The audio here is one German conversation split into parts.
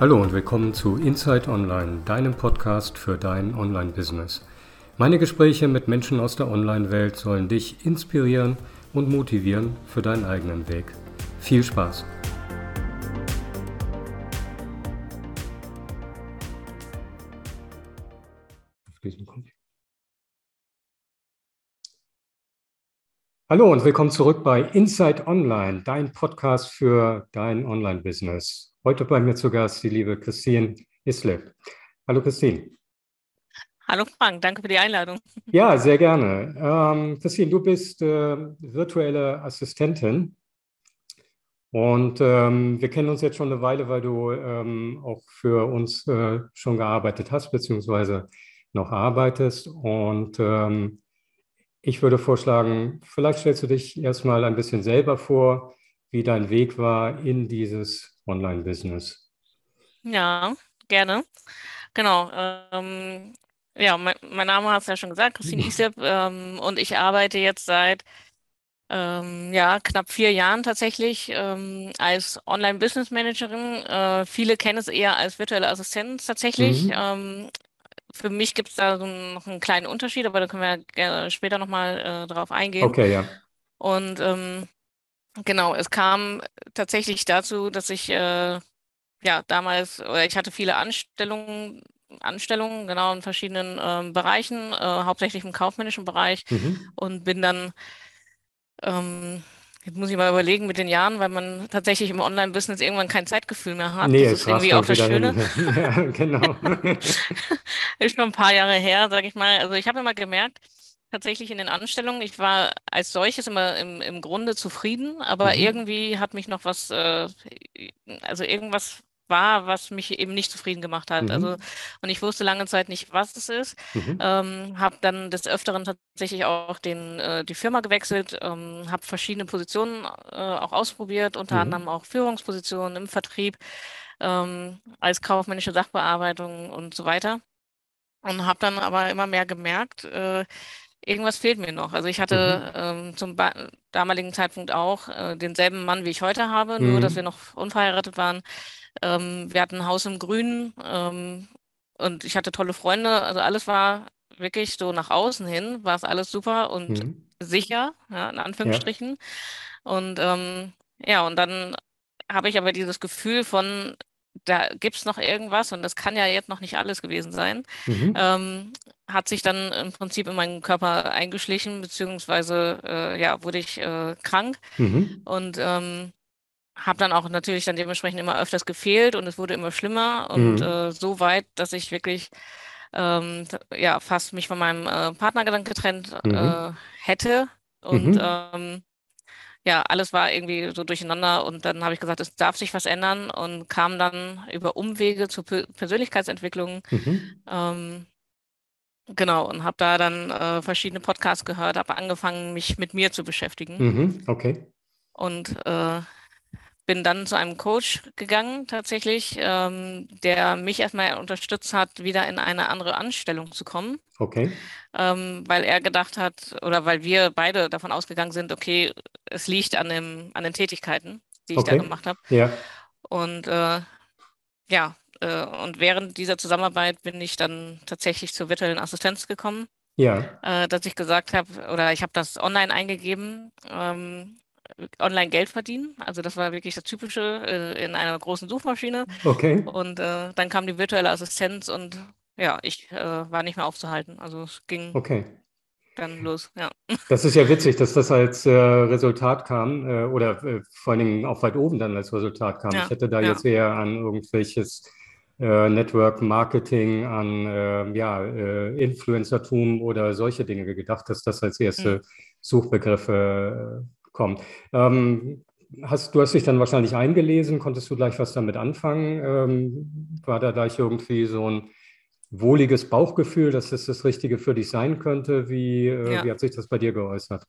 Hallo und willkommen zu Inside Online, deinem Podcast für dein Online-Business. Meine Gespräche mit Menschen aus der Online-Welt sollen dich inspirieren und motivieren für deinen eigenen Weg. Viel Spaß! Hallo und willkommen zurück bei Inside Online, dein Podcast für dein Online-Business. Heute bei mir zu Gast die liebe Christine Islev. Hallo Christine. Hallo Frank, danke für die Einladung. Ja, sehr gerne. Ähm, Christine, du bist äh, virtuelle Assistentin und ähm, wir kennen uns jetzt schon eine Weile, weil du ähm, auch für uns äh, schon gearbeitet hast, beziehungsweise noch arbeitest. Und ähm, ich würde vorschlagen, vielleicht stellst du dich erstmal ein bisschen selber vor, wie dein Weg war in dieses Online-Business? Ja, gerne. Genau. Ähm, ja, mein, mein Name hat es ja schon gesagt, Christine Isep, ähm, und ich arbeite jetzt seit ähm, ja, knapp vier Jahren tatsächlich ähm, als Online-Business-Managerin. Äh, viele kennen es eher als virtuelle Assistenz tatsächlich. Mhm. Ähm, für mich gibt es da so noch einen kleinen Unterschied, aber da können wir gerne später nochmal äh, drauf eingehen. Okay, ja. Und ähm, Genau, es kam tatsächlich dazu, dass ich äh, ja damals, oder ich hatte viele Anstellungen, Anstellungen, genau, in verschiedenen ähm, Bereichen, äh, hauptsächlich im kaufmännischen Bereich mhm. und bin dann, ähm, jetzt muss ich mal überlegen mit den Jahren, weil man tatsächlich im Online-Business irgendwann kein Zeitgefühl mehr hat. Nee, das ist irgendwie auch das Schöne. ja, genau. ist schon ein paar Jahre her, sage ich mal. Also ich habe immer gemerkt, tatsächlich in den Anstellungen. Ich war als solches immer im, im Grunde zufrieden, aber mhm. irgendwie hat mich noch was, äh, also irgendwas war, was mich eben nicht zufrieden gemacht hat. Mhm. Also und ich wusste lange Zeit nicht, was es ist. Mhm. Ähm, habe dann des Öfteren tatsächlich auch den äh, die Firma gewechselt, ähm, habe verschiedene Positionen äh, auch ausprobiert, unter mhm. anderem auch Führungspositionen im Vertrieb, ähm, als kaufmännische Sachbearbeitung und so weiter. Und habe dann aber immer mehr gemerkt, äh, irgendwas fehlt mir noch. Also ich hatte mhm. ähm, zum damaligen Zeitpunkt auch äh, denselben Mann, wie ich heute habe, mhm. nur dass wir noch unverheiratet waren. Ähm, wir hatten ein Haus im Grünen ähm, und ich hatte tolle Freunde. Also alles war wirklich so nach außen hin, war es alles super und mhm. sicher, ja, in Anführungsstrichen. Ja. Und ähm, ja, und dann habe ich aber dieses Gefühl von, da gibt es noch irgendwas und das kann ja jetzt noch nicht alles gewesen sein. Mhm. Ähm, hat sich dann im Prinzip in meinen Körper eingeschlichen, beziehungsweise äh, ja, wurde ich äh, krank mhm. und ähm, habe dann auch natürlich dann dementsprechend immer öfters gefehlt und es wurde immer schlimmer und mhm. äh, so weit, dass ich wirklich ähm, ja fast mich von meinem äh, Partner getrennt mhm. äh, hätte und mhm. ähm, ja, alles war irgendwie so durcheinander und dann habe ich gesagt, es darf sich was ändern und kam dann über Umwege zur Persönlichkeitsentwicklung. Mhm. Ähm, genau, und habe da dann äh, verschiedene Podcasts gehört, habe angefangen, mich mit mir zu beschäftigen. Mhm. Okay. Und äh, bin dann zu einem Coach gegangen, tatsächlich, ähm, der mich erstmal unterstützt hat, wieder in eine andere Anstellung zu kommen. Okay. Ähm, weil er gedacht hat, oder weil wir beide davon ausgegangen sind, okay, es liegt an, dem, an den Tätigkeiten, die ich okay. da gemacht habe. Ja. Und äh, ja, äh, und während dieser Zusammenarbeit bin ich dann tatsächlich zur virtuellen Assistenz gekommen. Ja. Äh, dass ich gesagt habe, oder ich habe das online eingegeben, ähm, online Geld verdienen. Also das war wirklich das Typische äh, in einer großen Suchmaschine. Okay. Und äh, dann kam die virtuelle Assistenz und ja, ich äh, war nicht mehr aufzuhalten. Also es ging okay. dann los, ja. Das ist ja witzig, dass das als äh, Resultat kam äh, oder äh, vor allen Dingen auch weit oben dann als Resultat kam. Ja. Ich hätte da ja. jetzt eher an irgendwelches Network Marketing, an ja, Influencertum oder solche Dinge gedacht, dass das als erste mhm. Suchbegriffe kommt. Ähm, hast, du hast dich dann wahrscheinlich eingelesen, konntest du gleich was damit anfangen? Ähm, war da gleich irgendwie so ein wohliges Bauchgefühl, dass es das Richtige für dich sein könnte? Wie, äh, ja. wie hat sich das bei dir geäußert?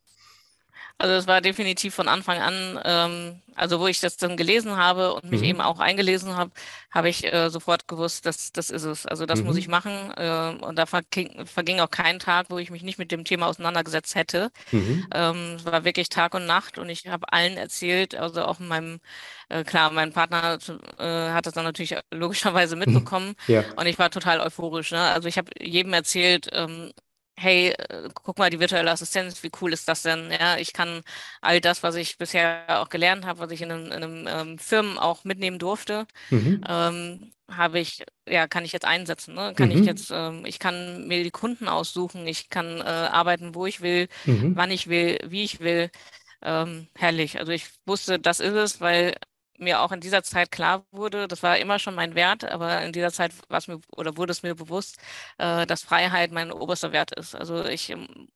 Also es war definitiv von Anfang an, ähm, also wo ich das dann gelesen habe und mich mhm. eben auch eingelesen habe, habe ich äh, sofort gewusst, dass das ist es. Also das mhm. muss ich machen. Äh, und da verging, verging, auch kein Tag, wo ich mich nicht mit dem Thema auseinandergesetzt hätte. Mhm. Ähm, es war wirklich Tag und Nacht und ich habe allen erzählt, also auch meinem, äh, klar, mein Partner äh, hat das dann natürlich logischerweise mitbekommen ja. und ich war total euphorisch. Ne? Also ich habe jedem erzählt, ähm, hey, äh, guck mal, die virtuelle Assistenz, wie cool ist das denn? Ja, ich kann all das, was ich bisher auch gelernt habe, was ich in einem, in einem ähm, Firmen auch mitnehmen durfte, mhm. ähm, habe ich, ja, kann ich jetzt einsetzen. Ne? Kann mhm. ich jetzt, ähm, ich kann mir die Kunden aussuchen, ich kann äh, arbeiten, wo ich will, mhm. wann ich will, wie ich will. Ähm, herrlich. Also ich wusste, das ist es, weil mir auch in dieser Zeit klar wurde, das war immer schon mein Wert, aber in dieser Zeit war es mir oder wurde es mir bewusst, äh, dass Freiheit mein oberster Wert ist. Also ich ähm,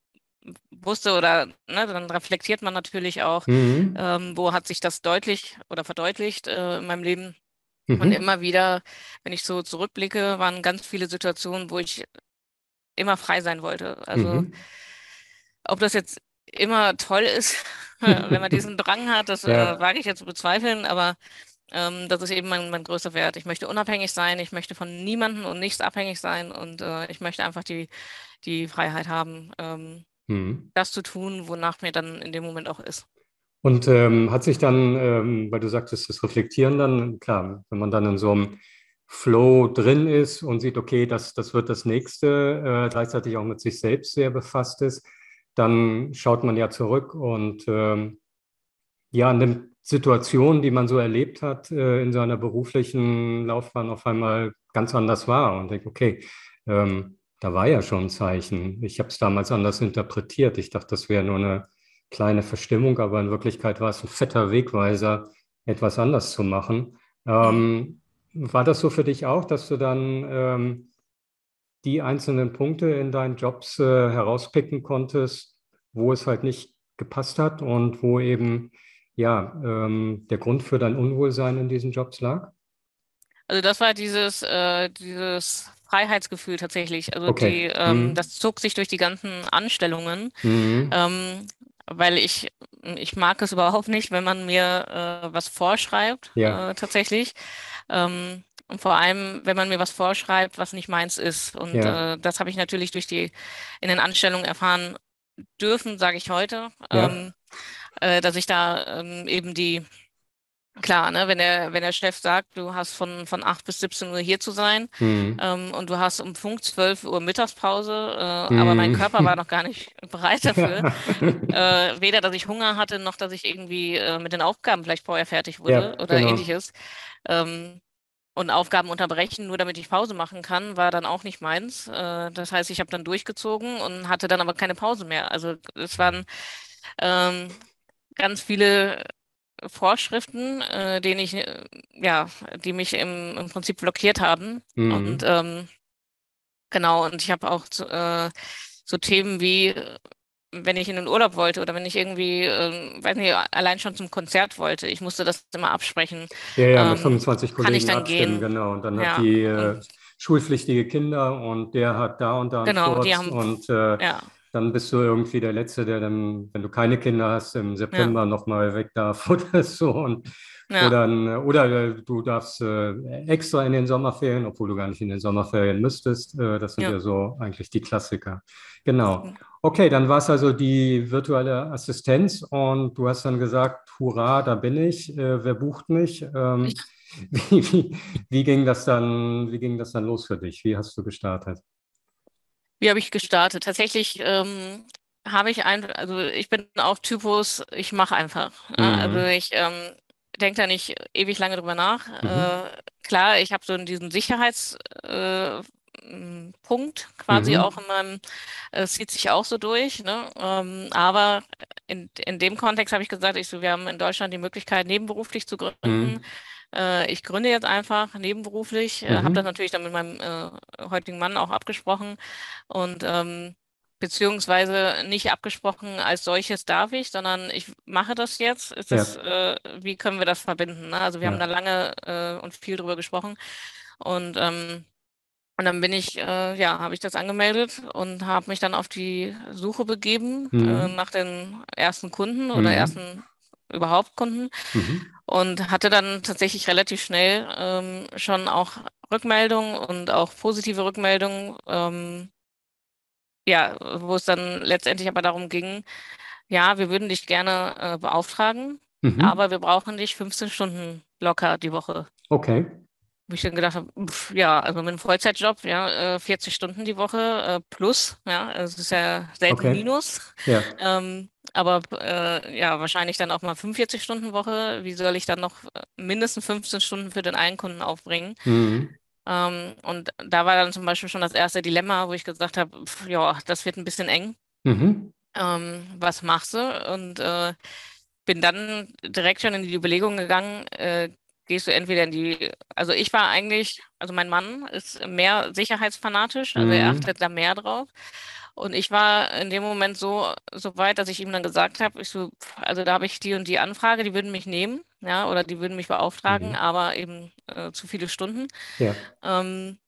wusste oder ne, dann reflektiert man natürlich auch, mhm. ähm, wo hat sich das deutlich oder verdeutlicht äh, in meinem Leben. Mhm. Und immer wieder, wenn ich so zurückblicke, waren ganz viele Situationen, wo ich immer frei sein wollte. Also mhm. ob das jetzt immer toll ist, wenn man diesen Drang hat, das ja. äh, wage ich jetzt zu bezweifeln, aber ähm, das ist eben mein, mein größter Wert. Ich möchte unabhängig sein, ich möchte von niemandem und nichts abhängig sein und äh, ich möchte einfach die, die Freiheit haben, ähm, hm. das zu tun, wonach mir dann in dem Moment auch ist. Und ähm, hat sich dann, ähm, weil du sagtest, das Reflektieren dann, klar, wenn man dann in so einem Flow drin ist und sieht, okay, das, das wird das nächste, äh, gleichzeitig auch mit sich selbst sehr befasst ist, dann schaut man ja zurück und ähm, ja, nimmt Situationen, die man so erlebt hat äh, in seiner beruflichen Laufbahn auf einmal ganz anders wahr und denkt, okay, ähm, da war ja schon ein Zeichen. Ich habe es damals anders interpretiert. Ich dachte, das wäre nur eine kleine Verstimmung, aber in Wirklichkeit war es ein fetter Wegweiser, etwas anders zu machen. Ähm, war das so für dich auch, dass du dann ähm, die einzelnen Punkte in deinen Jobs äh, herauspicken konntest, wo es halt nicht gepasst hat und wo eben ja ähm, der Grund für dein Unwohlsein in diesen Jobs lag? Also das war dieses, äh, dieses Freiheitsgefühl tatsächlich. Also okay. die, ähm, mhm. das zog sich durch die ganzen Anstellungen, mhm. ähm, weil ich, ich mag es überhaupt nicht, wenn man mir äh, was vorschreibt, ja. äh, tatsächlich. Ähm, und vor allem, wenn man mir was vorschreibt, was nicht meins ist. Und ja. äh, das habe ich natürlich durch die in den Anstellungen erfahren dürfen, sage ich heute, ja. ähm, äh, dass ich da ähm, eben die Klar, ne, wenn der, wenn der Chef sagt, du hast von, von 8 bis 17 Uhr hier zu sein mhm. ähm, und du hast um Punkt 12 Uhr Mittagspause, äh, mhm. aber mein Körper war noch gar nicht bereit dafür. äh, weder, dass ich Hunger hatte, noch, dass ich irgendwie äh, mit den Aufgaben vielleicht vorher fertig wurde ja, oder genau. ähnliches. Ähm, und Aufgaben unterbrechen, nur damit ich Pause machen kann, war dann auch nicht meins. Äh, das heißt, ich habe dann durchgezogen und hatte dann aber keine Pause mehr. Also es waren ähm, ganz viele Vorschriften, äh, denen ich, äh, ja, die mich im, im Prinzip blockiert haben. Mhm. Und ähm, genau, und ich habe auch äh, so Themen wie wenn ich in den Urlaub wollte oder wenn ich irgendwie, äh, weiß nicht, allein schon zum Konzert wollte, ich musste das immer absprechen. Ja, ja, mit 25 ähm, Kollegen kann ich dann abstimmen, gehen. genau. Und dann ja. hat die äh, schulpflichtige Kinder und der hat da und da genau, Sport die haben, und äh, ja. dann bist du irgendwie der Letzte, der dann, wenn du keine Kinder hast, im September ja. nochmal weg darf oder so. Und ja. Oder, oder äh, du darfst äh, extra in den Sommerferien, obwohl du gar nicht in den Sommerferien müsstest. Äh, das sind ja so eigentlich die Klassiker. Genau. Okay, dann war es also die virtuelle Assistenz und du hast dann gesagt, hurra, da bin ich, äh, wer bucht mich? Ähm, wie, wie, wie, ging das dann, wie ging das dann los für dich? Wie hast du gestartet? Wie habe ich gestartet? Tatsächlich ähm, habe ich einfach, also ich bin auch Typus, ich mache einfach. Mhm. Also ich ähm, denke da nicht ewig lange drüber nach. Mhm. Äh, klar, ich habe so diesen Sicherheitspunkt äh, quasi mhm. auch in meinem, es äh, zieht sich auch so durch. Ne? Ähm, aber in, in dem Kontext habe ich gesagt, ich so, wir haben in Deutschland die Möglichkeit, nebenberuflich zu gründen. Mhm. Äh, ich gründe jetzt einfach nebenberuflich, äh, habe mhm. das natürlich dann mit meinem äh, heutigen Mann auch abgesprochen und ähm, beziehungsweise nicht abgesprochen als solches darf ich, sondern ich mache das jetzt. Ja. das, wie können wir das verbinden? Ne? Also wir ja. haben da lange und viel drüber gesprochen und ähm, Und dann bin ich, äh, ja, habe ich das angemeldet und habe mich dann auf die Suche begeben mhm. äh, nach den ersten Kunden oder mhm. ersten überhaupt Kunden mhm. und hatte dann tatsächlich relativ schnell ähm, schon auch Rückmeldungen und auch positive Rückmeldungen, ähm, ja, wo es dann letztendlich aber darum ging, ja, wir würden dich gerne äh, beauftragen, mhm. aber wir brauchen dich 15 Stunden locker die Woche. Okay. Wo ich dann gedacht habe, pf, ja, also mit einem Vollzeitjob, ja, 40 äh, Stunden die Woche äh, plus, ja, also es ist ja selten okay. Minus. Ja. Ähm, aber äh, ja, wahrscheinlich dann auch mal 45 Stunden Woche. Wie soll ich dann noch äh, mindestens 15 Stunden für den einen Kunden aufbringen? Mhm. Ähm, und da war dann zum Beispiel schon das erste Dilemma, wo ich gesagt habe, ja, das wird ein bisschen eng. Mhm. Ähm, was machst du? Und äh, bin dann direkt schon in die Überlegung gegangen, äh, gehst du entweder in die, also ich war eigentlich, also mein Mann ist mehr sicherheitsfanatisch, also mhm. er achtet da mehr drauf. Und ich war in dem Moment so, so weit, dass ich ihm dann gesagt habe, ich so, also da habe ich die und die Anfrage, die würden mich nehmen, ja, oder die würden mich beauftragen, mhm. aber eben äh, zu viele Stunden. Ja. Ähm,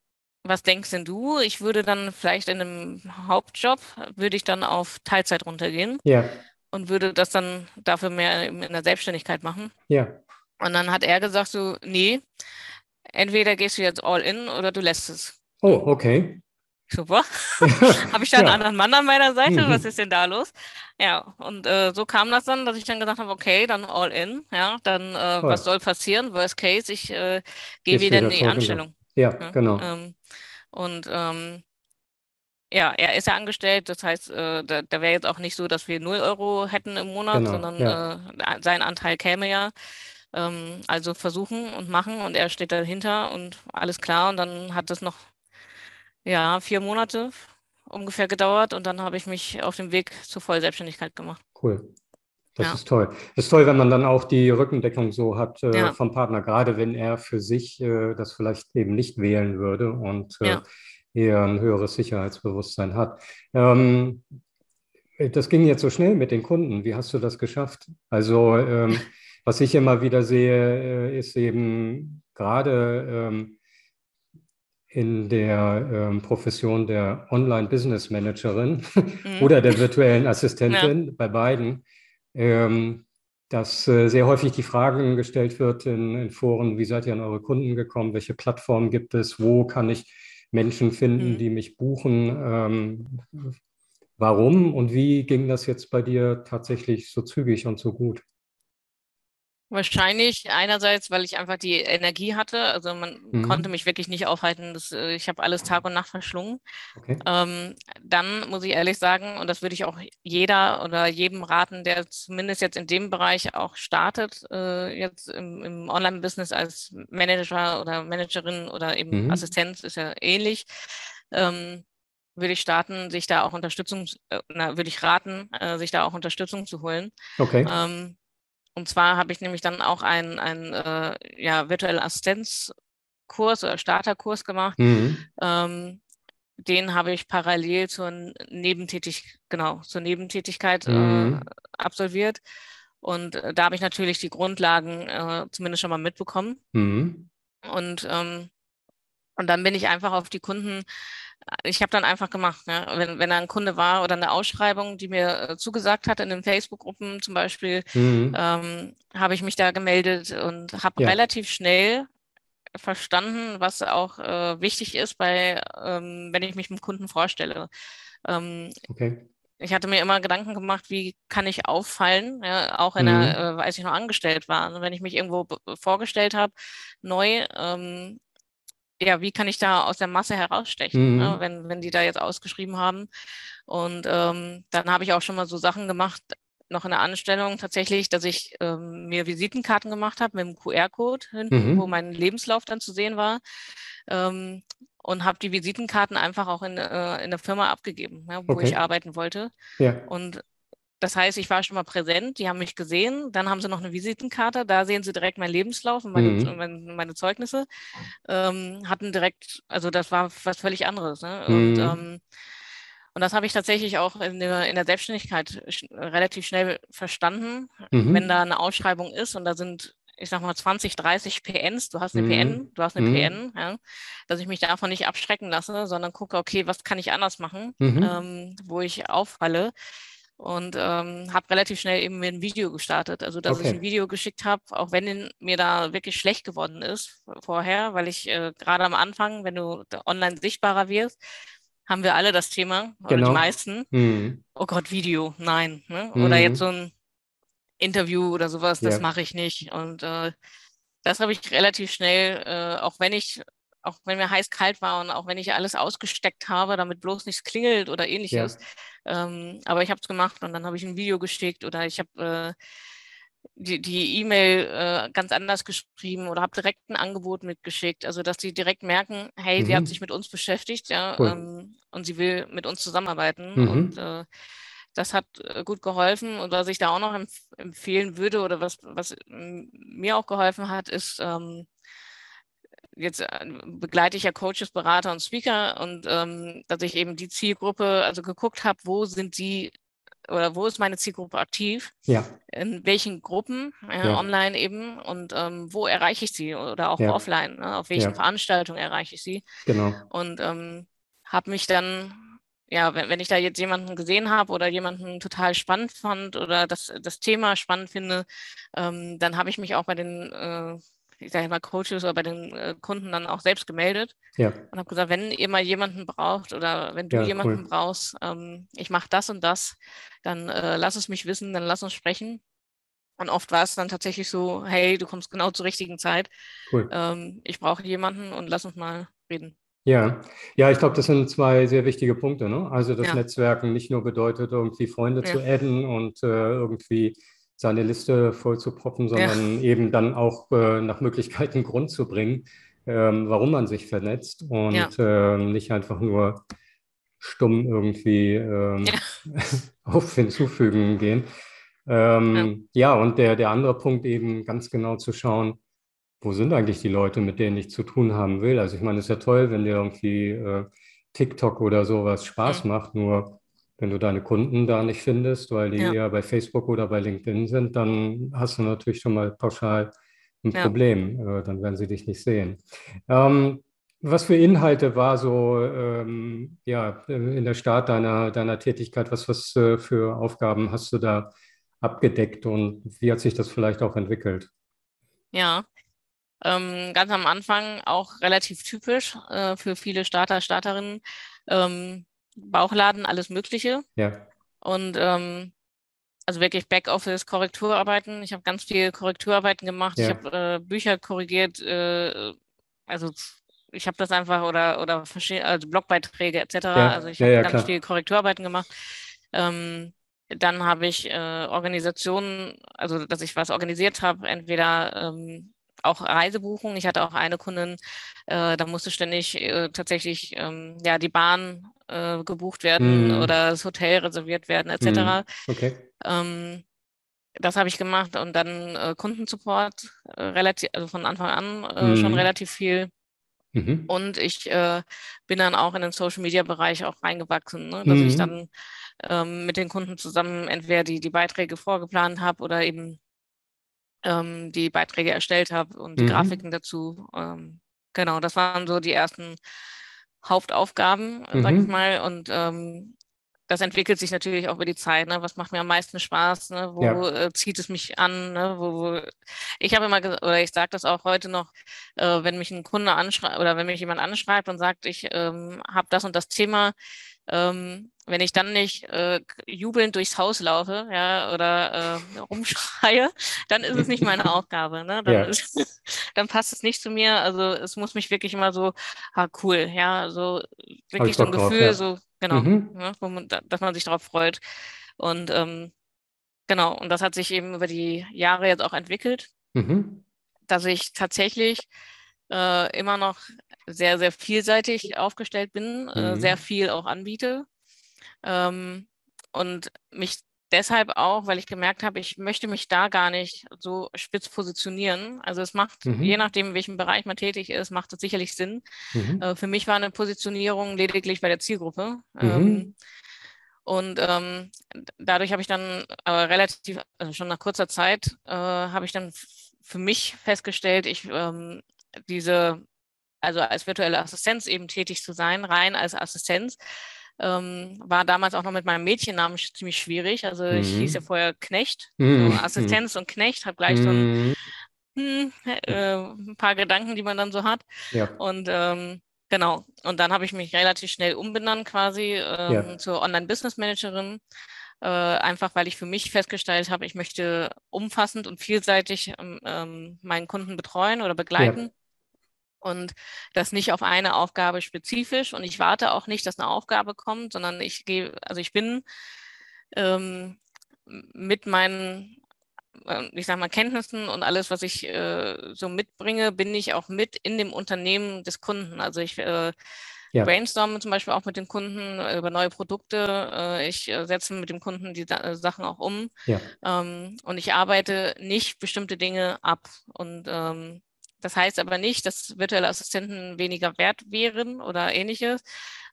was denkst denn du? Ich würde dann vielleicht in einem Hauptjob, würde ich dann auf Teilzeit runtergehen. Ja. Und würde das dann dafür mehr in der Selbstständigkeit machen. Ja. Und dann hat er gesagt so, nee, entweder gehst du jetzt all in oder du lässt es. Oh, okay. Super. Habe ich da einen ja. anderen Mann an meiner Seite? Mhm. Was ist denn da los? Ja, und äh, so kam das dann, dass ich dann gesagt habe, okay, dann all in. Ja, dann äh, was soll passieren? Worst case, ich äh, gehe wieder in die. Anstellung. Ja, ja genau. Ähm, und ähm, ja, er ist ja angestellt, das heißt, äh, da, da wäre jetzt auch nicht so, dass wir 0 Euro hätten im Monat, genau. sondern ja. Äh, sein Anteil käme ja. Ähm, also versuchen und machen und er steht dahinter und alles klar. Und dann hat das noch ja, vier Monate ungefähr gedauert und dann habe ich mich auf den Weg zur Vollselbstständigkeit gemacht. Cool. Das ja. ist toll. Das ist toll, wenn man dann auch die Rückendeckung so hat äh, ja. vom Partner, gerade wenn er für sich äh, das vielleicht eben nicht wählen würde und äh, ja. eher ein höheres Sicherheitsbewusstsein hat. Ähm, das ging jetzt so schnell mit den Kunden. Wie hast du das geschafft? Also, ähm, was ich immer wieder sehe, äh, ist eben gerade ähm, in der ähm, Profession der Online-Business Managerin mhm. oder der virtuellen Assistentin, ja. bei beiden, ähm, dass äh, sehr häufig die Frage gestellt wird in, in, Foren, wie seid ihr an eure Kunden gekommen, welche Plattformen gibt es, wo kann ich Menschen finden, mhm. die mich buchen, ähm, warum und wie ging das jetzt bei dir tatsächlich so zügig und so gut? Wahrscheinlich einerseits, weil ich einfach die Energie hatte. Also man mhm. konnte mich wirklich nicht aufhalten. Das, äh, ich habe alles Tag und Nacht verschlungen. Okay. Ähm, dann muss ich ehrlich sagen, und das würde ich auch jeder oder jedem raten, der zumindest jetzt in dem Bereich auch startet, äh, jetzt im, im Online-Business als Manager oder Managerin oder eben mhm. Assistenz ist ja ähnlich. Ähm, würde ich starten, sich da auch Unterstützung, äh, na, würde ich raten, äh, sich da auch Unterstützung zu holen. Okay. Ähm, und zwar habe ich nämlich dann auch einen, einen äh, ja, virtuellen Assistenzkurs oder Starterkurs gemacht. Mhm. Ähm, den habe ich parallel zur Nebentätigkeit, genau, zur Nebentätigkeit äh, mhm. äh, absolviert. Und äh, da habe ich natürlich die Grundlagen äh, zumindest schon mal mitbekommen. Mhm. Und, ähm, und dann bin ich einfach auf die Kunden ich habe dann einfach gemacht, ne? wenn, wenn da ein Kunde war oder eine Ausschreibung, die mir äh, zugesagt hat in den Facebook-Gruppen zum Beispiel, mhm. ähm, habe ich mich da gemeldet und habe ja. relativ schnell verstanden, was auch äh, wichtig ist, bei, ähm, wenn ich mich mit dem Kunden vorstelle. Ähm, okay. Ich hatte mir immer Gedanken gemacht, wie kann ich auffallen, ja, auch in mhm. der, äh, als ich noch angestellt war. Also wenn ich mich irgendwo vorgestellt habe, neu, ähm, ja, wie kann ich da aus der Masse herausstechen, ne, mhm. ne, wenn, wenn die da jetzt ausgeschrieben haben. Und ähm, dann habe ich auch schon mal so Sachen gemacht, noch in der Anstellung tatsächlich, dass ich ähm, mir Visitenkarten gemacht habe mit dem QR-Code hinten, mhm. wo mein Lebenslauf dann zu sehen war. Ähm, und habe die Visitenkarten einfach auch in, äh, in der Firma abgegeben, ja, wo okay. ich arbeiten wollte. Ja. Und das heißt, ich war schon mal präsent, die haben mich gesehen, dann haben sie noch eine Visitenkarte, da sehen sie direkt meinen Lebenslauf und meine, mhm. meine, meine Zeugnisse, ähm, hatten direkt, also das war was völlig anderes. Ne? Mhm. Und, ähm, und das habe ich tatsächlich auch in der, in der Selbstständigkeit sch relativ schnell verstanden. Mhm. Wenn da eine Ausschreibung ist und da sind ich sag mal 20, 30 PNs, du hast eine mhm. PN, du hast eine mhm. PN, ja, dass ich mich davon nicht abschrecken lasse, sondern gucke, okay, was kann ich anders machen, mhm. ähm, wo ich auffalle und ähm, habe relativ schnell eben mir ein Video gestartet. Also dass okay. ich ein Video geschickt habe, auch wenn mir da wirklich schlecht geworden ist vorher, weil ich äh, gerade am Anfang, wenn du online sichtbarer wirst, haben wir alle das Thema, oder genau. die meisten. Mhm. Oh Gott, Video, nein. Ne? Mhm. Oder jetzt so ein Interview oder sowas, das ja. mache ich nicht. Und äh, das habe ich relativ schnell, äh, auch wenn ich auch wenn mir heiß kalt war und auch wenn ich alles ausgesteckt habe, damit bloß nichts klingelt oder ähnliches. Ja. Ähm, aber ich habe es gemacht und dann habe ich ein Video geschickt oder ich habe äh, die E-Mail äh, ganz anders geschrieben oder habe direkt ein Angebot mitgeschickt. Also dass die direkt merken, hey, mhm. sie hat sich mit uns beschäftigt, ja, cool. ähm, und sie will mit uns zusammenarbeiten. Mhm. Und äh, das hat äh, gut geholfen. Und was ich da auch noch empf empfehlen würde oder was, was mir auch geholfen hat, ist, ähm, jetzt äh, begleite ich ja Coaches, Berater und Speaker und ähm, dass ich eben die Zielgruppe, also geguckt habe, wo sind die oder wo ist meine Zielgruppe aktiv? Ja. In welchen Gruppen, äh, ja. online eben und ähm, wo erreiche ich sie oder auch ja. offline, ne? auf welchen. Veranstaltungen erreiche ich sie? Genau. Und ähm, habe mich dann ja, wenn, wenn ich da jetzt jemanden gesehen habe oder jemanden total spannend fand oder das, das Thema spannend finde, ähm, dann habe ich mich auch bei den äh, ich sage mal, Coaches oder bei den äh, Kunden dann auch selbst gemeldet ja. und habe gesagt, wenn ihr mal jemanden braucht oder wenn du ja, jemanden cool. brauchst, ähm, ich mache das und das, dann äh, lass es mich wissen, dann lass uns sprechen. Und oft war es dann tatsächlich so, hey, du kommst genau zur richtigen Zeit. Cool. Ähm, ich brauche jemanden und lass uns mal reden. Ja, ja, ich glaube, das sind zwei sehr wichtige Punkte. Ne? Also das ja. Netzwerken nicht nur bedeutet, irgendwie Freunde zu adden und äh, irgendwie seine Liste voll zu proppen, sondern ja. eben dann auch äh, nach Möglichkeiten Grund zu bringen, ähm, warum man sich vernetzt und ja. äh, nicht einfach nur stumm irgendwie ähm, ja. auf Hinzufügen gehen. Ähm, ja. und der, der andere Punkt eben ganz genau zu schauen, wo sind eigentlich die Leute, mit denen ich zu tun haben will. Also ich meine, es ist ja toll, wenn dir irgendwie äh, TikTok oder sowas Spaß mhm. macht, nur wenn du deine Kunden da nicht findest, weil die ja. eher bei Facebook oder bei LinkedIn sind, dann hast du natürlich schon mal pauschal ein ja. Problem. Äh, dann werden sie dich nicht sehen. Ähm, was für Inhalte war so ähm, ja, in der Start deiner, deiner Tätigkeit? Was, was äh, für Aufgaben hast du da abgedeckt und wie hat sich das vielleicht auch entwickelt? Ja, ähm, ganz am Anfang auch relativ typisch äh, für viele Starter, Starterinnen. Ähm, Bauchladen, alles Mögliche. Ja. Und ähm, also wirklich Backoffice, Korrekturarbeiten. Ich habe ganz viel Korrekturarbeiten gemacht. Ja. Ich habe äh, Bücher korrigiert. Äh, also ich habe das einfach oder oder also Blogbeiträge etc. Ja. Also ich habe ja, ganz klar. viel Korrekturarbeiten gemacht. Ähm, dann habe ich äh, Organisationen, also dass ich was organisiert habe, entweder ähm, auch Reisebuchungen. Ich hatte auch eine Kundin, äh, da musste ständig äh, tatsächlich ähm, ja die Bahn äh, gebucht werden mm. oder das Hotel reserviert werden etc. Mm. Okay. Ähm, das habe ich gemacht und dann äh, Kundensupport äh, relativ, also von Anfang an mm. schon relativ viel. Mhm. Und ich äh, bin dann auch in den Social Media Bereich auch reingewachsen, ne? dass ich mhm. dann ähm, mit den Kunden zusammen entweder die, die Beiträge vorgeplant habe oder eben ähm, die Beiträge erstellt habe und die mhm. Grafiken dazu. Ähm, genau, das waren so die ersten Hauptaufgaben, mhm. sag ich mhm. mal. Und ähm, das entwickelt sich natürlich auch über die Zeit. Ne? Was macht mir am meisten Spaß? Ne? Wo ja. äh, zieht es mich an? Ne? Wo, wo ich habe immer oder ich sage das auch heute noch, äh, wenn mich ein Kunde anschreibt oder wenn mich jemand anschreibt und sagt, ich ähm, habe das und das Thema, ähm, wenn ich dann nicht äh, jubelnd durchs Haus laufe, ja, oder äh, rumschreie, dann ist es nicht meine Aufgabe. Ne? Dann, ja. ist, dann passt es nicht zu mir. Also es muss mich wirklich immer so, ah, cool, ja, so wirklich so ein Gefühl, drauf, ja. so, genau, mhm. ne, man, dass man sich darauf freut. Und ähm, genau, und das hat sich eben über die Jahre jetzt auch entwickelt, mhm. dass ich tatsächlich äh, immer noch sehr, sehr vielseitig aufgestellt bin, äh, mhm. äh, sehr viel auch anbiete. Ähm, und mich deshalb auch, weil ich gemerkt habe, ich möchte mich da gar nicht so spitz positionieren. Also es macht, mhm. je nachdem, in welchem Bereich man tätig ist, macht es sicherlich Sinn. Mhm. Äh, für mich war eine Positionierung lediglich bei der Zielgruppe. Mhm. Ähm, und ähm, dadurch habe ich dann aber relativ, also schon nach kurzer Zeit, äh, habe ich dann für mich festgestellt, ich ähm, diese, also als virtuelle Assistenz eben tätig zu sein, rein als Assistenz, ähm, war damals auch noch mit meinem Mädchennamen ziemlich schwierig. Also mhm. ich hieß ja mhm. vorher Knecht, mhm. so Assistenz und Knecht, habe gleich so ein, mhm. hm, äh, ein, paar Gedanken, die man dann so hat. Ja. Und ähm, genau, und dann habe ich mich relativ schnell umbenannt quasi ähm, ja. zur Online-Business-Managerin. Äh, einfach weil ich für mich festgestellt habe, ich möchte umfassend und vielseitig ähm, ähm meinen Kunden betreuen oder begleiten. Ja und das nicht auf eine Aufgabe spezifisch. Und ich warte auch nicht, dass eine Aufgabe kommt, sondern ich gehe, also ich bin ähm, mit meinen, äh, ich sag mal, Kenntnissen und alles, was ich äh, so mitbringe, bin ich auch mit in dem Unternehmen des Kunden. Also ich äh, ja. brainstorme zum Beispiel auch mit den Kunden über neue Produkte. Äh, ich äh, setze mit dem Kunden die Sachen auch um. Ja. Ähm, und ich arbeite nicht bestimmte Dinge ab. Und ähm, das heißt aber nicht, dass virtuelle Assistenten weniger wert wären oder ähnliches,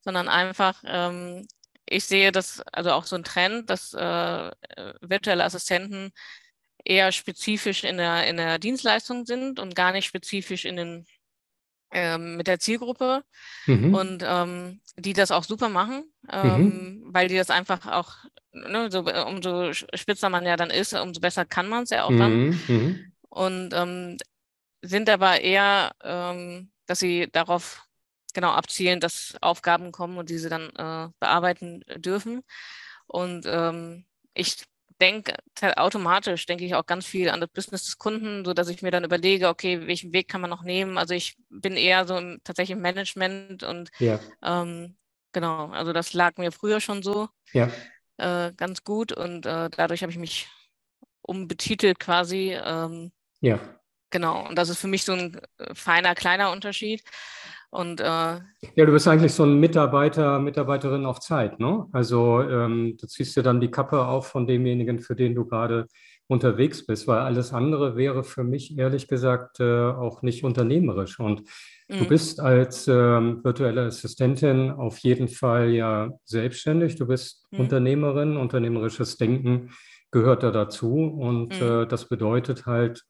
sondern einfach, ähm, ich sehe das, also auch so ein Trend, dass äh, virtuelle Assistenten eher spezifisch in der, in der Dienstleistung sind und gar nicht spezifisch in den ähm, mit der Zielgruppe mhm. und ähm, die das auch super machen, ähm, mhm. weil die das einfach auch, ne, so, umso spitzer man ja dann ist, umso besser kann man es ja auch dann. Mhm. mhm. Und ähm, sind aber eher, ähm, dass sie darauf genau abzielen, dass Aufgaben kommen und diese dann äh, bearbeiten dürfen. Und ähm, ich denke automatisch, denke ich auch ganz viel an das Business des Kunden, so dass ich mir dann überlege, okay, welchen Weg kann man noch nehmen? Also ich bin eher so im, tatsächlich im Management und ja. ähm, genau, also das lag mir früher schon so ja. äh, ganz gut und äh, dadurch habe ich mich umbetitelt quasi. Ähm, ja. Genau, und das ist für mich so ein äh, feiner, kleiner Unterschied. Und, äh, ja, du bist eigentlich so ein Mitarbeiter, Mitarbeiterin auf Zeit, ne? Also ähm, du ziehst dir dann die Kappe auf von demjenigen, für den du gerade unterwegs bist, weil alles andere wäre für mich ehrlich gesagt äh, auch nicht unternehmerisch. Und mhm. du bist als ähm, virtuelle Assistentin auf jeden Fall ja selbstständig. Du bist mhm. Unternehmerin, unternehmerisches Denken gehört da dazu. Und mhm. äh, das bedeutet halt,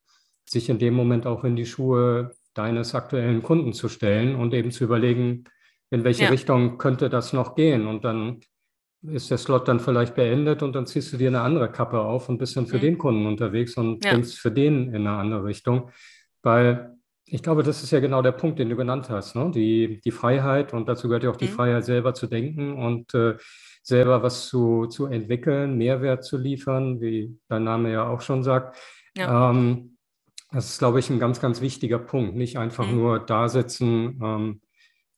sich in dem Moment auch in die Schuhe deines aktuellen Kunden zu stellen und eben zu überlegen, in welche ja. Richtung könnte das noch gehen. Und dann ist der Slot dann vielleicht beendet und dann ziehst du dir eine andere Kappe auf und bist dann für mhm. den Kunden unterwegs und ja. denkst für den in eine andere Richtung. Weil ich glaube, das ist ja genau der Punkt, den du genannt hast. Ne? Die, die Freiheit und dazu gehört ja auch die mhm. Freiheit, selber zu denken und äh, selber was zu, zu entwickeln, Mehrwert zu liefern, wie dein Name ja auch schon sagt. Ja. Ähm, das ist, glaube ich, ein ganz, ganz wichtiger Punkt. Nicht einfach mhm. nur da sitzen, ähm,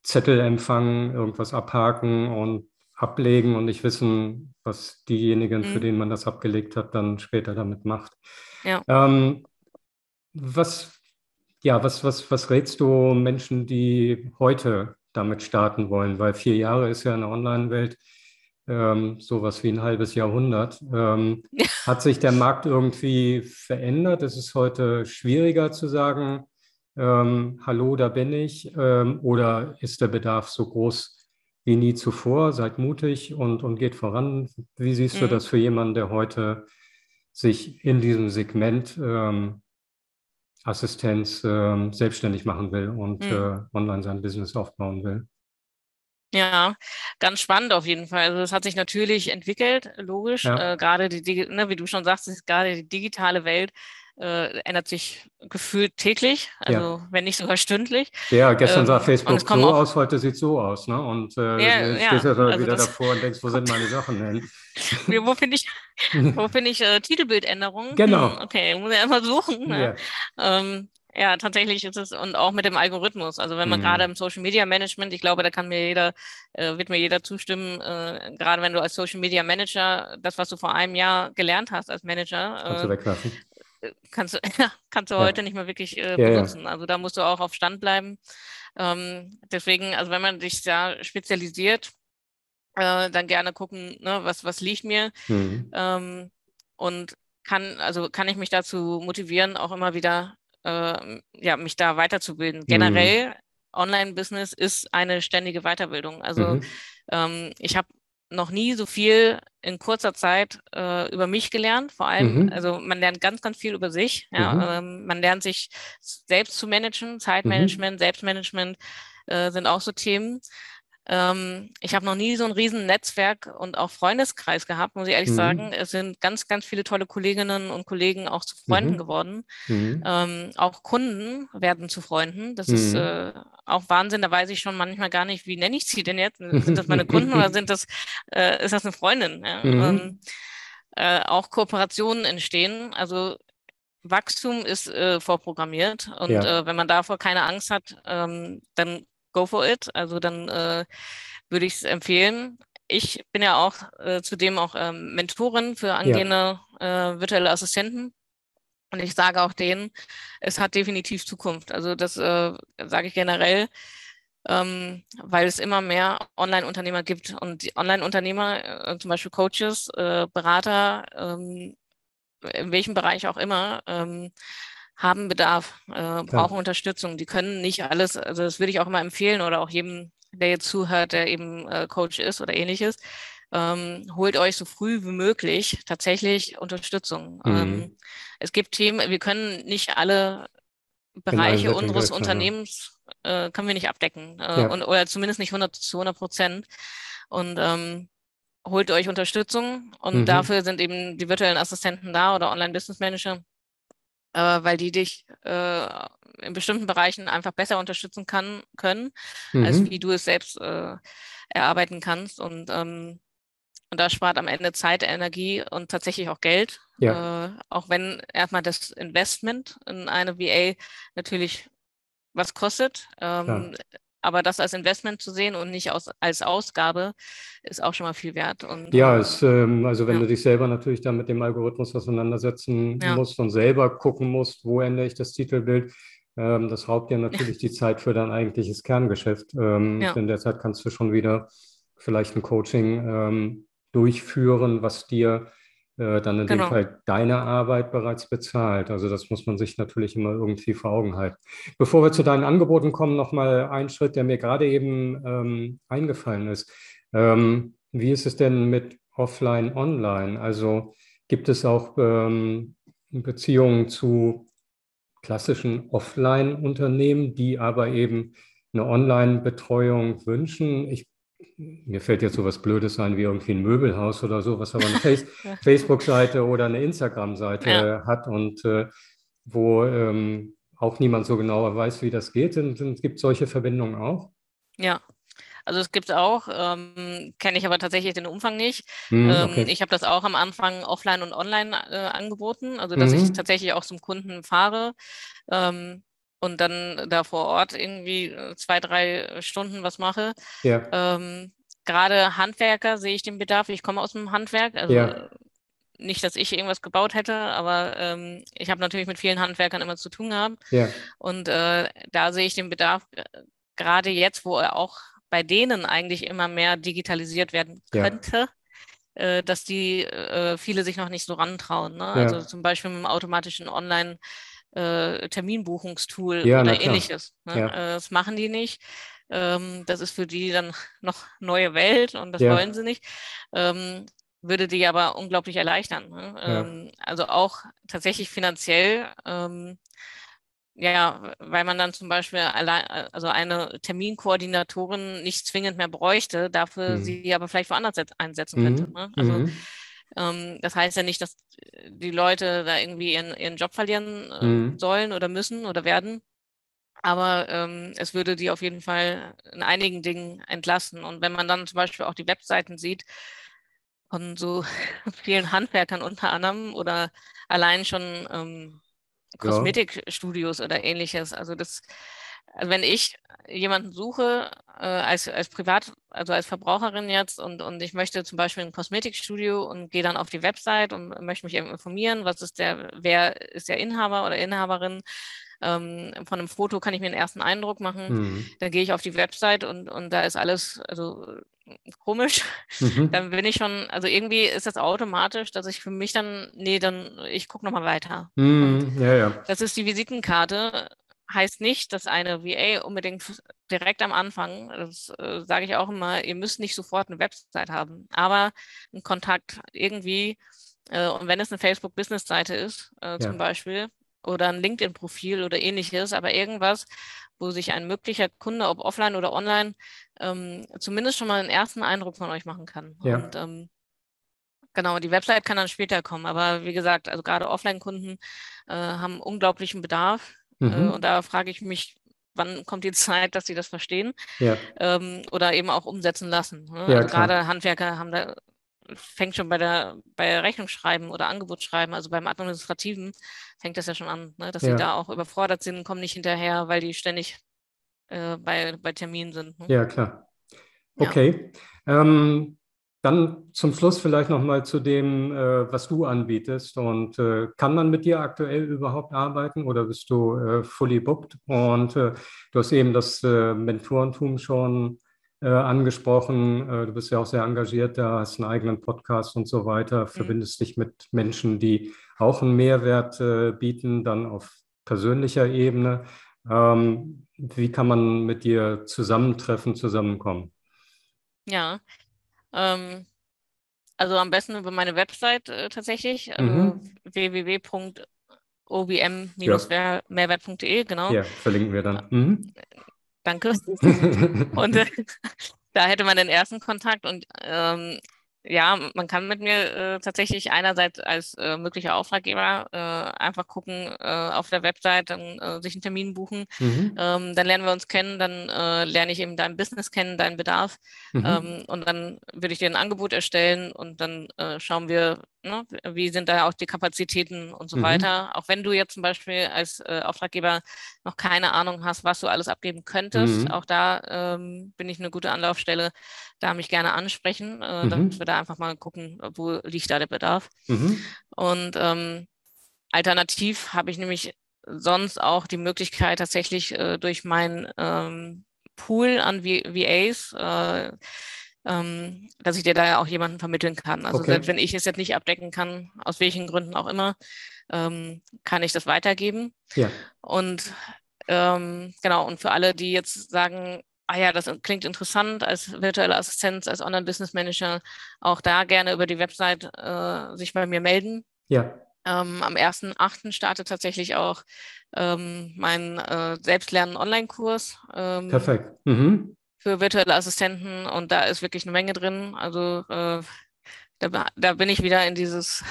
Zettel empfangen, irgendwas abhaken und ablegen und nicht wissen, was diejenigen, mhm. für den man das abgelegt hat, dann später damit macht. Ja. Ähm, was, ja, was, was, was rätst du Menschen, die heute damit starten wollen? Weil vier Jahre ist ja in der Online-Welt ähm, sowas wie ein halbes Jahrhundert. Ähm, hat sich der Markt irgendwie verändert? Es ist heute schwieriger zu sagen, ähm, hallo, da bin ich, ähm, oder ist der Bedarf so groß wie nie zuvor? Seid mutig und, und geht voran. Wie siehst mhm. du das für jemanden, der heute sich in diesem Segment ähm, Assistenz ähm, selbstständig machen will und mhm. äh, online sein Business aufbauen will? Ja, ganz spannend auf jeden Fall. Also es hat sich natürlich entwickelt, logisch. Ja. Äh, gerade die, ne, wie du schon sagst, ist gerade die digitale Welt äh, ändert sich gefühlt täglich, also ja. wenn nicht sogar stündlich. Ja, gestern ähm, sah Facebook so aus, heute sieht so aus, ne? Und äh, ja, stehst ja, also wieder davor und denkst, wo sind meine Sachen denn? wo finde ich, wo finde ich äh, Titelbildänderungen? Genau. Hm, okay, muss ich einfach suchen. Ne? Ähm, ja, tatsächlich ist es und auch mit dem Algorithmus. Also wenn man mhm. gerade im Social Media Management, ich glaube, da kann mir jeder, äh, wird mir jeder zustimmen, äh, gerade wenn du als Social Media Manager das, was du vor einem Jahr gelernt hast als Manager, kannst du äh, weglassen. Kannst du, kannst du ja. heute nicht mehr wirklich äh, benutzen. Ja, ja. Also da musst du auch auf Stand bleiben. Ähm, deswegen, also wenn man sich da spezialisiert, äh, dann gerne gucken, ne, was, was liegt mir. Mhm. Ähm, und kann, also kann ich mich dazu motivieren, auch immer wieder äh, ja, mich da weiterzubilden. Mhm. Generell, Online-Business ist eine ständige Weiterbildung. Also mhm. ähm, ich habe noch nie so viel in kurzer Zeit äh, über mich gelernt. Vor allem, mhm. also man lernt ganz, ganz viel über sich. Ja? Mhm. Ähm, man lernt sich selbst zu managen, Zeitmanagement, mhm. Selbstmanagement äh, sind auch so Themen. Ähm, ich habe noch nie so ein riesen Netzwerk und auch Freundeskreis gehabt, muss ich ehrlich mhm. sagen. Es sind ganz, ganz viele tolle Kolleginnen und Kollegen auch zu Freunden mhm. geworden. Mhm. Ähm, auch Kunden werden zu Freunden. Das ist mhm. äh, auch Wahnsinn. Da weiß ich schon manchmal gar nicht, wie nenne ich sie denn jetzt? Sind das meine Kunden oder sind das, äh, ist das eine Freundin? Ja? Mhm. Ähm, äh, auch Kooperationen entstehen. Also Wachstum ist äh, vorprogrammiert und ja. äh, wenn man davor keine Angst hat, ähm, dann go for it. Also dann äh, würde ich es empfehlen. Ich bin ja auch äh, zudem auch ähm, Mentorin für angehende ja. äh, virtuelle Assistenten. Und ich sage auch denen, es hat definitiv Zukunft. Also das äh, sage ich generell, ähm, weil es immer mehr Online-Unternehmer gibt. Und die Online-Unternehmer, äh, zum Beispiel Coaches, äh, Berater, ähm, in welchem Bereich auch immer, ähm, haben Bedarf, äh, brauchen Unterstützung. Die können nicht alles, also das würde ich auch immer empfehlen oder auch jedem, der jetzt zuhört, der eben äh, Coach ist oder ähnliches, ähm, holt euch so früh wie möglich tatsächlich Unterstützung. Mhm. Ähm, es gibt Themen, wir können nicht alle Bereiche unseres Welt, Unternehmens äh, können wir nicht abdecken äh, ja. und, oder zumindest nicht 100 zu 100 Prozent. Und ähm, holt euch Unterstützung und mhm. dafür sind eben die virtuellen Assistenten da oder Online-Business-Manager, äh, weil die dich äh, in bestimmten Bereichen einfach besser unterstützen kann, können, mhm. als wie du es selbst äh, erarbeiten kannst. Und, ähm, und das spart am Ende Zeit, Energie und tatsächlich auch Geld. Ja. Äh, auch wenn erstmal das Investment in eine VA natürlich was kostet. Ähm, aber das als Investment zu sehen und nicht aus, als Ausgabe ist auch schon mal viel wert. Und, ja, es, ähm, also wenn ja. du dich selber natürlich dann mit dem Algorithmus auseinandersetzen ja. musst und selber gucken musst, wo ändere ich das Titelbild, ähm, das raubt dir natürlich die Zeit für dein eigentliches Kerngeschäft. Ähm. In der Zeit kannst du schon wieder vielleicht ein Coaching ähm, durchführen, was dir äh, dann in genau. dem Fall deine Arbeit bereits bezahlt. Also das muss man sich natürlich immer irgendwie vor Augen halten. Bevor wir zu deinen Angeboten kommen, nochmal ein Schritt, der mir gerade eben ähm, eingefallen ist. Ähm, wie ist es denn mit Offline, Online? Also gibt es auch ähm, Beziehungen zu klassischen Offline-Unternehmen, die aber eben eine Online-Betreuung wünschen? Ich mir fällt jetzt so was Blödes ein wie irgendwie ein Möbelhaus oder so, was aber eine Face Facebook-Seite oder eine Instagram-Seite ja. hat und äh, wo ähm, auch niemand so genau weiß, wie das geht. Und, und gibt solche Verbindungen auch? Ja, also es gibt auch, ähm, kenne ich aber tatsächlich den Umfang nicht. Mm, okay. ähm, ich habe das auch am Anfang offline und online äh, angeboten, also dass mm ich tatsächlich auch zum Kunden fahre. Ähm, und dann da vor Ort irgendwie äh, zwei, drei Stunden was mache. Ja. Ähm, Gerade Handwerker sehe ich den Bedarf. Ich komme aus dem Handwerk. Also ja. nicht, dass ich irgendwas gebaut hätte, aber ähm, ich habe natürlich mit vielen Handwerkern immer zu tun gehabt. Ja. Und äh, da sehe ich den Bedarf, äh, gerade jetzt, wo er auch bei denen eigentlich immer mehr digitalisiert werden könnte. Ja. Äh, dass die äh, viele sich noch nicht so rantrauen. Ne? Also zum Beispiel mit dem automatischen Online- äh, Terminbuchungstool ja, oder ähnliches. Ne? Ja. Äh, das machen die nicht. Ähm, das ist für die dann noch neue Welt und das ja. wollen sie nicht. Ähm, würde die aber unglaublich erleichtern. Ne? Ähm, also auch tatsächlich finanziell. Ähm, ja, weil man dann zum Beispiel allein, also eine Terminkoordinatorin nicht zwingend mehr bräuchte, dafür mhm. sie aber vielleicht woanders einsetzen mhm. könnte. Ne? Also mhm. Ähm, das heißt ja nicht, dass die Leute da irgendwie ihren, ihren Job verlieren äh, mhm. sollen oder müssen oder werden. Aber ähm, es würde die auf jeden Fall in einigen Dingen entlasten. Und wenn man dann zum Beispiel auch die Webseiten sieht von so vielen Handwerkern unter anderem oder allein schon ähm, Kosmetikstudios ja. oder ähnliches, also das, also wenn ich jemanden suche, äh, als, als Privat, also als Verbraucherin jetzt und, und ich möchte zum Beispiel ein Kosmetikstudio und gehe dann auf die Website und möchte mich informieren, was ist der, wer ist der Inhaber oder Inhaberin. Ähm, von einem Foto kann ich mir einen ersten Eindruck machen. Mhm. Dann gehe ich auf die Website und, und da ist alles, also komisch. Mhm. Dann bin ich schon, also irgendwie ist das automatisch, dass ich für mich dann, nee, dann, ich gucke nochmal weiter. Mhm. Ja, ja. Das ist die Visitenkarte heißt nicht, dass eine VA unbedingt direkt am Anfang, das äh, sage ich auch immer, ihr müsst nicht sofort eine Website haben, aber einen Kontakt irgendwie, äh, und wenn es eine Facebook-Business-Seite ist, äh, ja. zum Beispiel, oder ein LinkedIn-Profil oder ähnliches, aber irgendwas, wo sich ein möglicher Kunde, ob offline oder online, ähm, zumindest schon mal einen ersten Eindruck von euch machen kann. Ja. Und ähm, genau, die Website kann dann später kommen, aber wie gesagt, also gerade Offline-Kunden äh, haben unglaublichen Bedarf. Äh, mhm. Äh, und da frage ich mich, wann kommt die Zeit, dass sie das verstehen ja. ähm, oder eben auch umsetzen lassen. Ne? Ja, also gerade Handwerker haben da fängt schon bei der bei Rechnungsschreiben oder Angebotsschreiben, also beim Administrativen, fängt das ja schon an, ne? dass ja. sie da auch überfordert sind, kommen nicht hinterher, weil die ständig äh, bei, bei Terminen sind. Ne? Ja, klar. Okay. Ähm, dann zum Schluss vielleicht nochmal zu dem, äh, was du anbietest. Und äh, kann man mit dir aktuell überhaupt arbeiten oder bist du äh, fully booked? Und äh, du hast eben das äh, Mentorentum schon äh, angesprochen. du bist ja auch sehr engagiert, da hast einen eigenen Podcast und so weiter, mhm. verbindest dich mit Menschen, die auch einen Mehrwert bieten, dann auf persönlicher Ebene. Ähm, wie kann man mit dir zusammentreffen, zusammenkommen? Ja, ähm, also am besten über meine Website äh, tatsächlich, also mhm. www.obm-mehrwert.de, genau. Ja, verlinken wir dann. Mhm. Danke. und äh, da hätte man den ersten Kontakt und ähm, ja, man kann mit mir äh, tatsächlich einerseits als äh, möglicher Auftraggeber äh, einfach gucken äh, auf der Website, dann äh, sich einen Termin buchen. Mhm. Ähm, dann lernen wir uns kennen, dann äh, lerne ich eben dein Business kennen, deinen Bedarf. Mhm. Ähm, und dann würde ich dir ein Angebot erstellen und dann schauen wir, ne, wie sind da auch die Kapazitäten und so mhm. weiter. Auch wenn du jetzt zum Beispiel als Auftraggeber noch keine Ahnung hast, was du alles abgeben könntest, mhm. auch da ähm, bin ich eine gute Anlaufstelle, da mich gerne ansprechen, damit mhm. wir da einfach mal gucken, wo liegt da der Bedarf. Mhm. Und ähm, alternativ habe ich nämlich sonst auch die Möglichkeit, tatsächlich äh, durch meinen ähm, Pool an v VAs, äh, ähm, dass ich dir da auch jemanden vermitteln kann. Also okay. selbst wenn ich es jetzt nicht abdecken kann, aus welchen Gründen auch immer, ähm, kann ich das weitergeben. Ja. Und ähm, genau, und für alle, die jetzt sagen, ah ja, das klingt interessant als virtuelle Assistenz, als Online-Business-Manager, auch da gerne über die Website äh, sich bei mir melden. Ja. Ähm, am 1.8. startet tatsächlich auch ähm, mein äh, Selbstlernen-Online-Kurs. Ähm, Perfekt. Mhm. Für virtuelle Assistenten und da ist wirklich eine Menge drin. Also äh, da, da bin ich wieder in dieses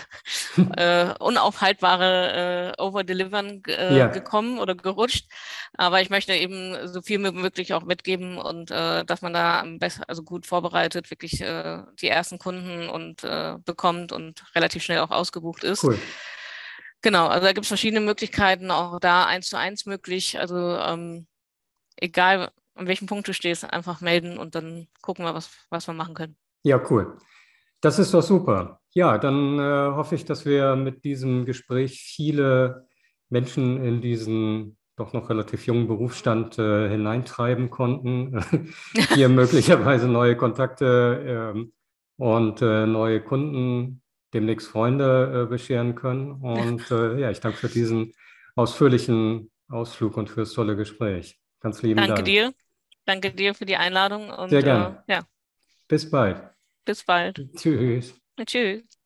äh, unaufhaltbare äh, Overdelivern äh, ja. gekommen oder gerutscht. Aber ich möchte eben so viel wie möglich auch mitgeben und äh, dass man da am besten, also gut vorbereitet, wirklich äh, die ersten Kunden und äh, bekommt und relativ schnell auch ausgebucht ist. Cool. Genau, also da gibt es verschiedene Möglichkeiten, auch da eins zu eins möglich. Also ähm, egal an welchem Punkt du stehst, einfach melden und dann gucken wir, was, was wir machen können. Ja, cool. Das ist doch super. Ja, dann äh, hoffe ich, dass wir mit diesem Gespräch viele Menschen in diesen doch noch relativ jungen Berufsstand äh, hineintreiben konnten, hier möglicherweise neue Kontakte äh, und neue Kunden, demnächst Freunde äh, bescheren können. Und äh, ja, ich danke für diesen ausführlichen Ausflug und fürs tolle Gespräch. Ganz lieben Dank. Danke dir. Danke dir für die Einladung. Und, Sehr gerne. ja. Bis bald. Bis bald. Tschüss. Tschüss.